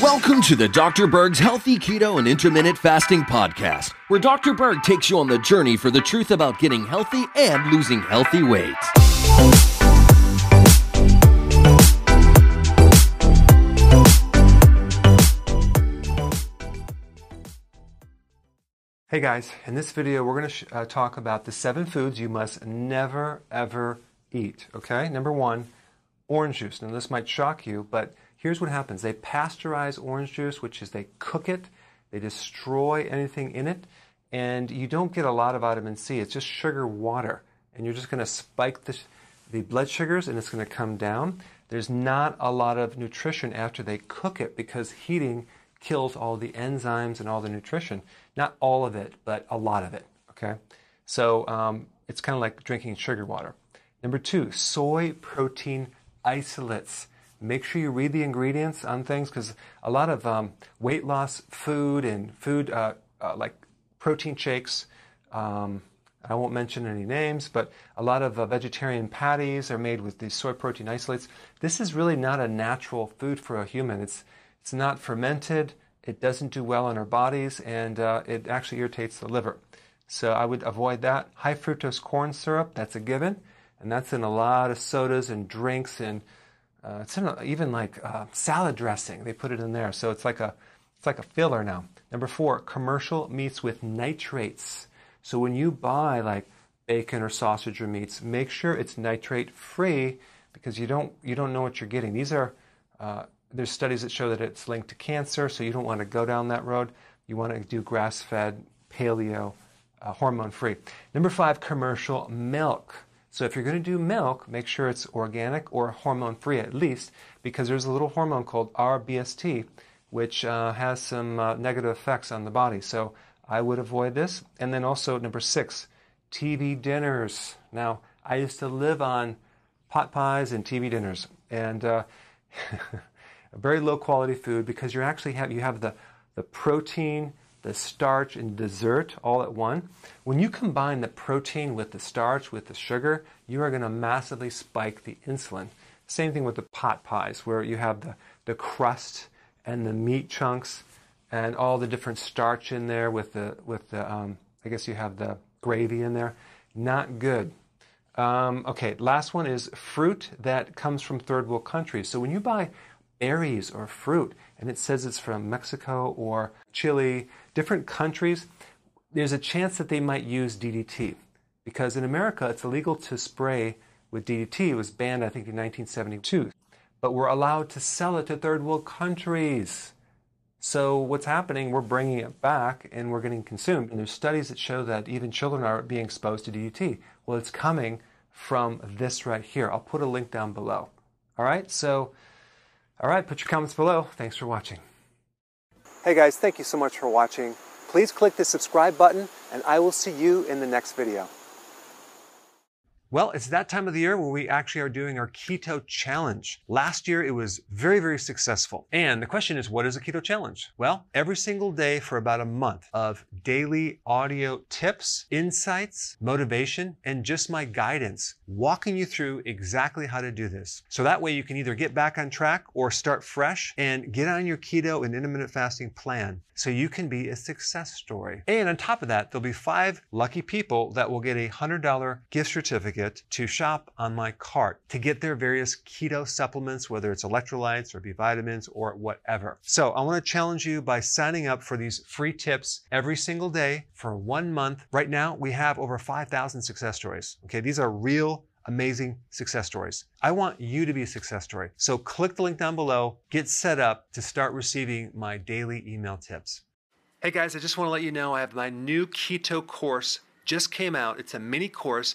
Welcome to the Dr. Berg's Healthy Keto and Intermittent Fasting Podcast, where Dr. Berg takes you on the journey for the truth about getting healthy and losing healthy weight. Hey guys, in this video we're going to sh- uh, talk about the seven foods you must never ever eat. Okay, number one, orange juice. Now this might shock you, but here's what happens: they pasteurize orange juice, which is they cook it, they destroy anything in it, and you don't get a lot of vitamin C. It's just sugar water, and you're just going to spike the the blood sugars, and it's going to come down. There's not a lot of nutrition after they cook it because heating kills all the enzymes and all the nutrition. Not all of it, but a lot of it. Okay, so um, it's kind of like drinking sugar water. Number two, soy protein isolates. Make sure you read the ingredients on things because a lot of um, weight loss food and food uh, uh, like protein shakes. Um, I won't mention any names, but a lot of uh, vegetarian patties are made with these soy protein isolates. This is really not a natural food for a human. It's it's not fermented. It doesn't do well in our bodies, and uh, it actually irritates the liver. So I would avoid that. High fructose corn syrup, that's a given, and that's in a lot of sodas and drinks, and uh, it's in a, even like uh, salad dressing. They put it in there, so it's like a it's like a filler now. Number four, commercial meats with nitrates. So when you buy like bacon or sausage or meats, make sure it's nitrate free because you don't you don't know what you're getting. These are uh, there's studies that show that it's linked to cancer, so you don't want to go down that road. You want to do grass fed, paleo, uh, hormone free. Number five, commercial milk. So if you're going to do milk, make sure it's organic or hormone free at least, because there's a little hormone called RBST, which uh, has some uh, negative effects on the body. So I would avoid this. And then also, number six, TV dinners. Now, I used to live on pot pies and TV dinners. And uh, very low quality food because you actually have you have the the protein, the starch, and dessert all at one. When you combine the protein with the starch with the sugar, you are going to massively spike the insulin. Same thing with the pot pies, where you have the, the crust and the meat chunks and all the different starch in there with the with the um, I guess you have the gravy in there. Not good. Um, okay, last one is fruit that comes from third world countries. So when you buy berries or fruit and it says it's from Mexico or Chile, different countries, there's a chance that they might use DDT. Because in America, it's illegal to spray with DDT. It was banned, I think, in 1972. But we're allowed to sell it to third world countries. So what's happening, we're bringing it back and we're getting consumed. And there's studies that show that even children are being exposed to DDT. Well, it's coming from this right here. I'll put a link down below. All right, so all right, put your comments below. Thanks for watching. Hey guys, thank you so much for watching. Please click the subscribe button and I will see you in the next video. Well, it's that time of the year where we actually are doing our keto challenge. Last year it was very, very successful. And the question is, what is a keto challenge? Well, every single day for about a month of daily audio tips, insights, motivation, and just my guidance, walking you through exactly how to do this. So that way you can either get back on track or start fresh and get on your keto and intermittent fasting plan so you can be a success story. And on top of that, there'll be five lucky people that will get a $100 gift to shop on my cart to get their various keto supplements, whether it's electrolytes or B vitamins or whatever. So I want to challenge you by signing up for these free tips every single day for one month. Right now, we have over 5,000 success stories. Okay, these are real amazing success stories. I want you to be a success story. So click the link down below, get set up to start receiving my daily email tips. Hey guys, I just want to let you know I have my new keto course just came out. It's a mini course.